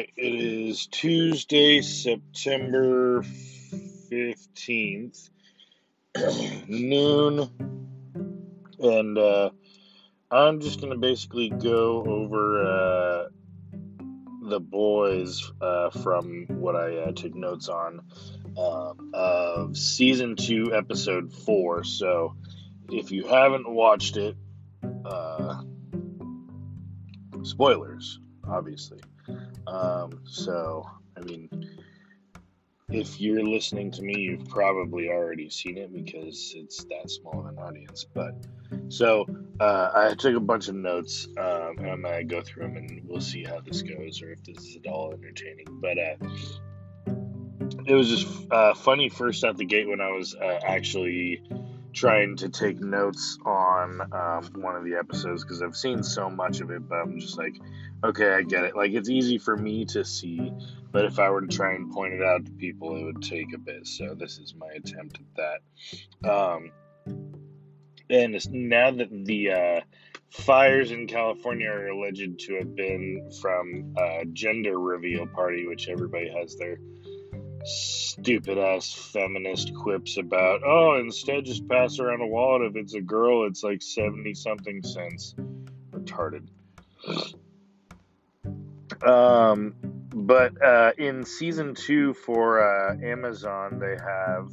right, it is Tuesday, September 15th, noon, and uh, I'm just going to basically go over uh, the boys uh, from what I uh, took notes on um, of season 2, episode 4. So if you haven't watched it, uh, spoilers, obviously. Um, so, I mean, if you're listening to me, you've probably already seen it because it's that small of an audience. But so uh, I took a bunch of notes, um, and I'm gonna go through them, and we'll see how this goes, or if this is at all entertaining. But uh, it was just uh, funny first out the gate when I was uh, actually trying to take notes on um, one of the episodes because I've seen so much of it, but I'm just like, okay, I get it. Like, it's easy for me to see, but if I were to try and point it out to people, it would take a bit. So, this is my attempt at that. Um, and now that the uh, fires in California are alleged to have been from a gender reveal party, which everybody has their stupid ass feminist quips about, oh, instead just pass around a wallet. If it's a girl, it's like 70 something cents. Retarded. Um, but uh, in season two for uh, Amazon, they have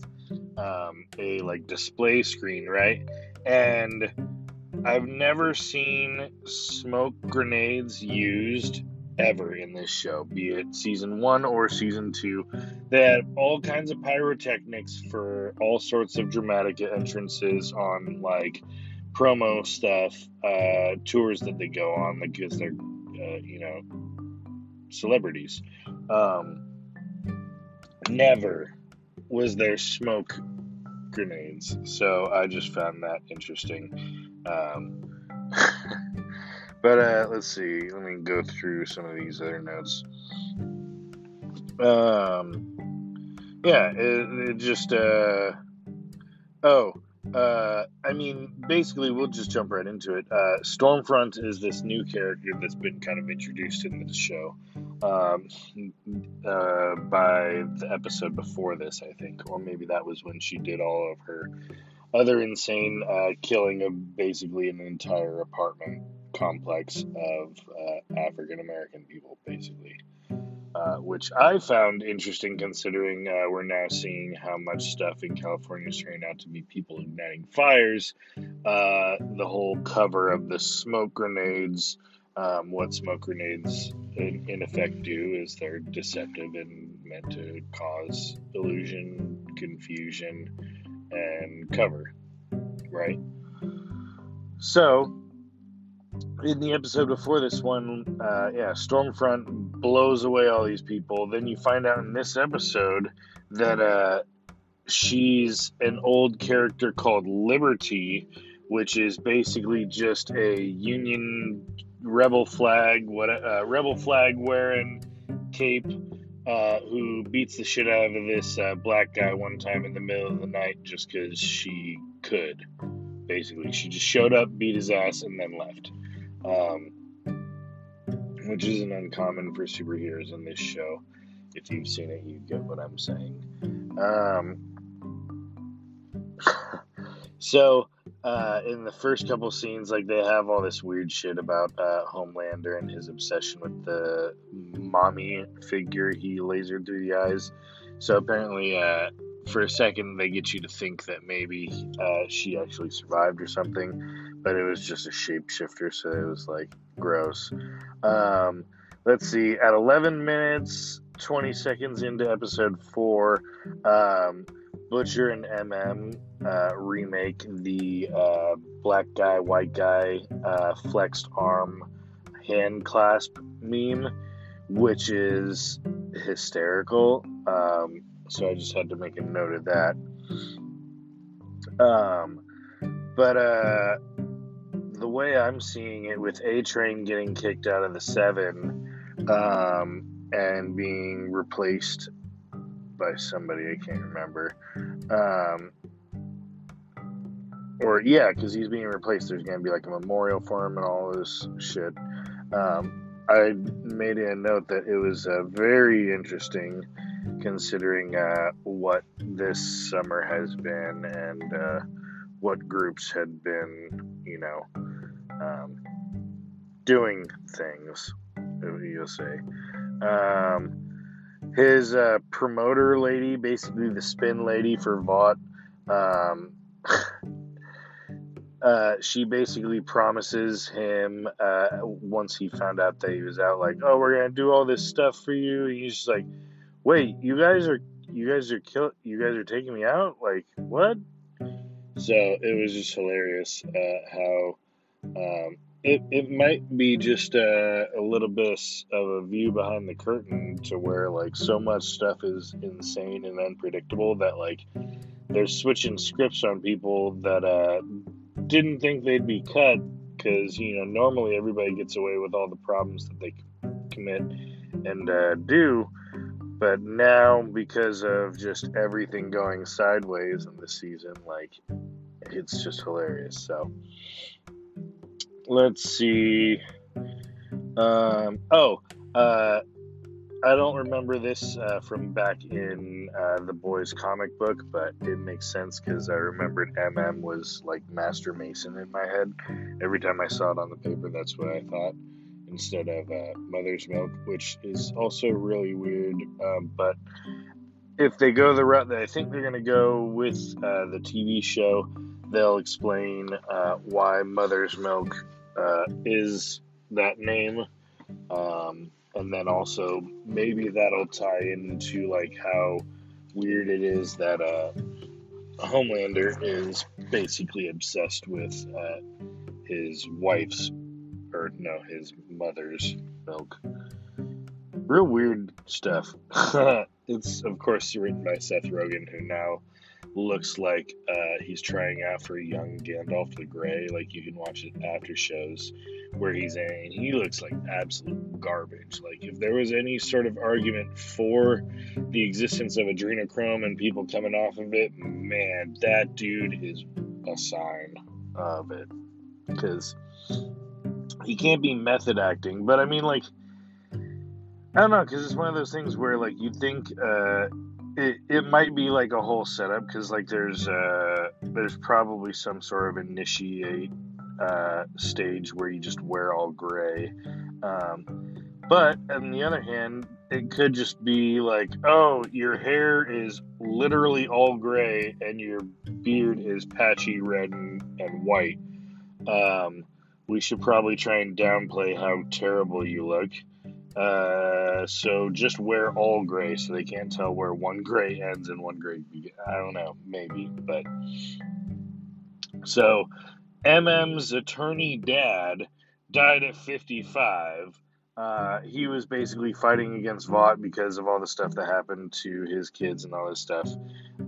um, a like display screen, right? And I've never seen smoke grenades used ever in this show, be it season one or season two. They had all kinds of pyrotechnics for all sorts of dramatic entrances on like promo stuff, uh, tours that they go on because they're, uh, you know, celebrities. Um, never was there smoke grenades, so I just found that interesting. Um, But uh, let's see. Let me go through some of these other notes. Um, yeah, it, it just uh, oh, uh, I mean, basically, we'll just jump right into it. Uh, Stormfront is this new character that's been kind of introduced in the show um, uh, by the episode before this, I think, or maybe that was when she did all of her other insane uh, killing of basically an entire apartment complex of uh, African American people, basically. Uh, which I found interesting considering uh, we're now seeing how much stuff in California is turning out to be people igniting fires. Uh, the whole cover of the smoke grenades, um, what smoke grenades in, in, effect do is they're deceptive and meant to cause illusion, confusion, and cover, right? So, in the episode before this one, uh, yeah, Stormfront blows away all these people. Then you find out in this episode that uh, she's an old character called Liberty, which is basically just a Union rebel flag, what uh, rebel flag wearing cape, uh, who beats the shit out of this uh, black guy one time in the middle of the night just because she could. Basically, she just showed up, beat his ass, and then left um, which isn't uncommon for superheroes in this show. If you've seen it, you get what I'm saying. Um, so, uh, in the first couple scenes, like they have all this weird shit about uh, Homelander and his obsession with the mommy figure he lasered through the eyes. So apparently, uh, for a second, they get you to think that maybe uh, she actually survived or something but it was just a shapeshifter, so it was like gross. Um, let's see, at 11 minutes, 20 seconds into episode 4, um, Butcher and MM uh, remake the uh, black guy, white guy, uh, flexed arm hand clasp meme, which is hysterical. Um, so I just had to make a note of that. Um, but uh, the way I'm seeing it, with A Train getting kicked out of the seven um, and being replaced by somebody I can't remember, um, or yeah, because he's being replaced. There's going to be like a memorial for him and all this shit. Um, I made a note that it was uh, very interesting considering uh, what this summer has been and uh, what groups had been, you know, um, doing things, you'll say. Um, his uh, promoter lady, basically the spin lady for Vought, um, uh, she basically promises him uh, once he found out that he was out, like, "Oh, we're gonna do all this stuff for you." And he's just like, "Wait, you guys are you guys are kill you guys are taking me out? Like what?" So it was just hilarious uh, how um, it, it might be just a, a little bit of a view behind the curtain to where like so much stuff is insane and unpredictable that like they're switching scripts on people that uh, didn't think they'd be cut because you know normally everybody gets away with all the problems that they commit and uh, do. But now because of just everything going sideways in the season like it's just hilarious so let's see. Um, oh, uh, I don't remember this uh, from back in uh, the boys' comic book, but it makes sense because I remembered MM was like Master Mason in my head. Every time I saw it on the paper, that's what I thought instead of uh, Mother's Milk, which is also really weird. Um, but if they go the route that I think they're going to go with uh, the TV show, they'll explain uh, why Mother's Milk uh, is that name. Um, and then also maybe that'll tie into like how weird it is that uh, a Homelander is basically obsessed with uh, his wife's or no, his mother's milk. Real weird stuff. it's of course written by Seth Rogen, who now looks like uh, he's trying out for young Gandalf the Grey. Like you can watch it after shows where he's in. He looks like absolute garbage. Like if there was any sort of argument for the existence of adrenochrome and people coming off of it, man, that dude is a sign of it because he can't be method acting. But I mean, like. I don't know, because it's one of those things where, like, you think uh, it, it might be like a whole setup because like there's uh there's probably some sort of initiate uh, stage where you just wear all gray. Um, but on the other hand it could just be like oh your hair is literally all gray and your beard is patchy red and, and white. Um, we should probably try and downplay how terrible you look uh, so just wear all gray so they can't tell where one gray ends and one gray begins. I don't know, maybe, but so MM's attorney dad died at 55. Uh, he was basically fighting against Vought because of all the stuff that happened to his kids and all this stuff.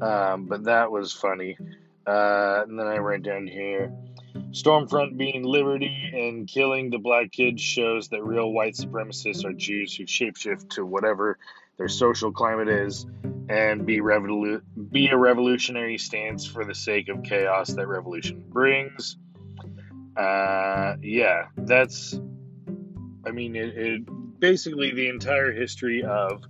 Um, but that was funny. Uh, and then I write down here Stormfront being liberty and killing the black kids shows that real white supremacists are Jews who shapeshift to whatever their social climate is and be revolu- be a revolutionary stance for the sake of chaos that revolution brings. Uh, yeah, that's. I mean, it, it basically the entire history of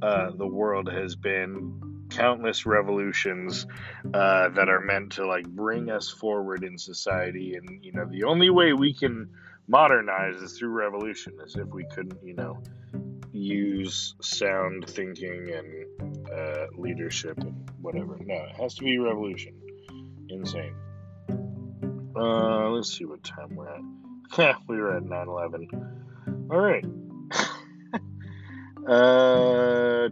uh, the world has been countless revolutions uh, that are meant to like bring us forward in society. And you know the only way we can modernize is through revolution as if we couldn't you know use sound thinking and uh, leadership and whatever. No it has to be revolution. Insane. Uh, let's see what time we're at. We were at 9-11 all right. Uh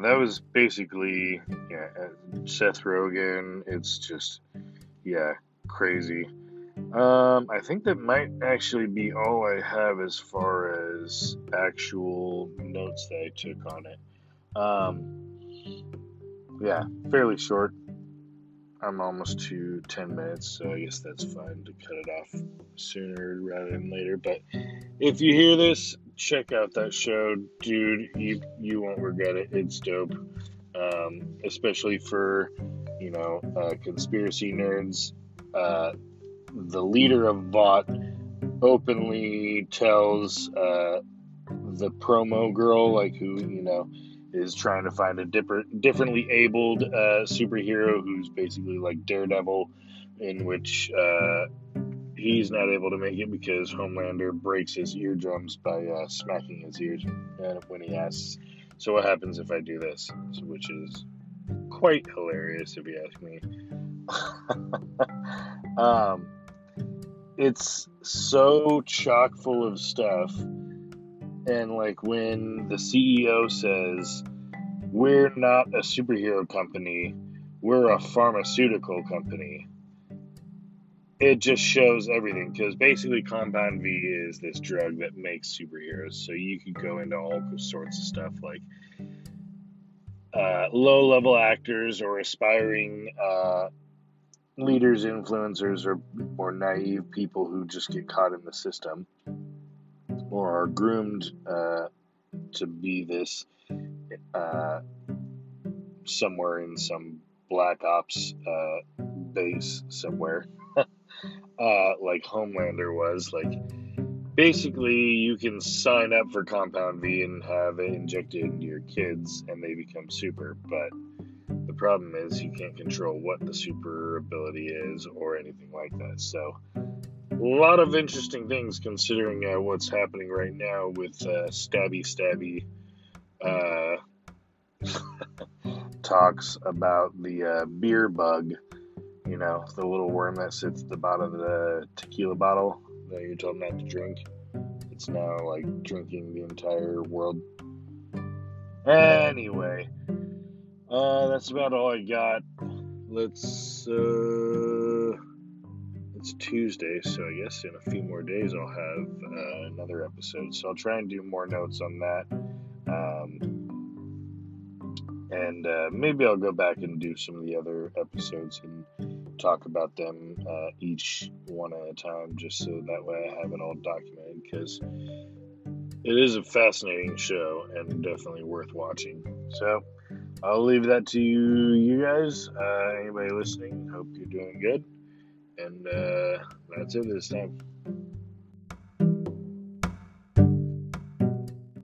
that was basically yeah, uh, Seth Rogen. It's just yeah, crazy. Um, I think that might actually be all I have as far as actual notes that I took on it. Um, yeah, fairly short. I'm almost to 10 minutes, so I guess that's fine to cut it off sooner rather than later. But if you hear this, check out that show, dude. You you won't regret it. It's dope. um, especially for you know uh, conspiracy nerds. Uh, the leader of Vought openly tells uh, the promo girl, like who you know is trying to find a different, differently abled uh, superhero who's basically like Daredevil, in which uh, he's not able to make it because Homelander breaks his eardrums by uh, smacking his ears when he asks, "So what happens if I do this?" Which is quite hilarious if you ask me. um, it's so chock full of stuff. And like when the CEO says, We're not a superhero company, we're a pharmaceutical company, it just shows everything. Because basically, Compound V is this drug that makes superheroes. So you could go into all sorts of stuff like uh, low level actors or aspiring uh, leaders, influencers, or, or naive people who just get caught in the system or are groomed uh, to be this uh, somewhere in some black ops uh, base somewhere, uh, like Homelander was. Like, basically, you can sign up for Compound V and have it injected into your kids, and they become super, but the problem is you can't control what the super ability is or anything like that. So, a lot of interesting things considering uh, what's happening right now with uh, Stabby Stabby uh, talks about the uh, beer bug. You know, the little worm that sits at the bottom of the tequila bottle that you're told not to drink. It's now like drinking the entire world. Anyway, uh, that's about all I got. Let's. Uh, it's Tuesday, so I guess in a few more days I'll have uh, another episode. So I'll try and do more notes on that. Um, and uh, maybe I'll go back and do some of the other episodes and talk about them uh, each one at a time, just so that way I have it all documented. Because it is a fascinating show and definitely worth watching. So. I'll leave that to you, you guys. Uh, anybody listening, hope you're doing good. And uh, that's it this time.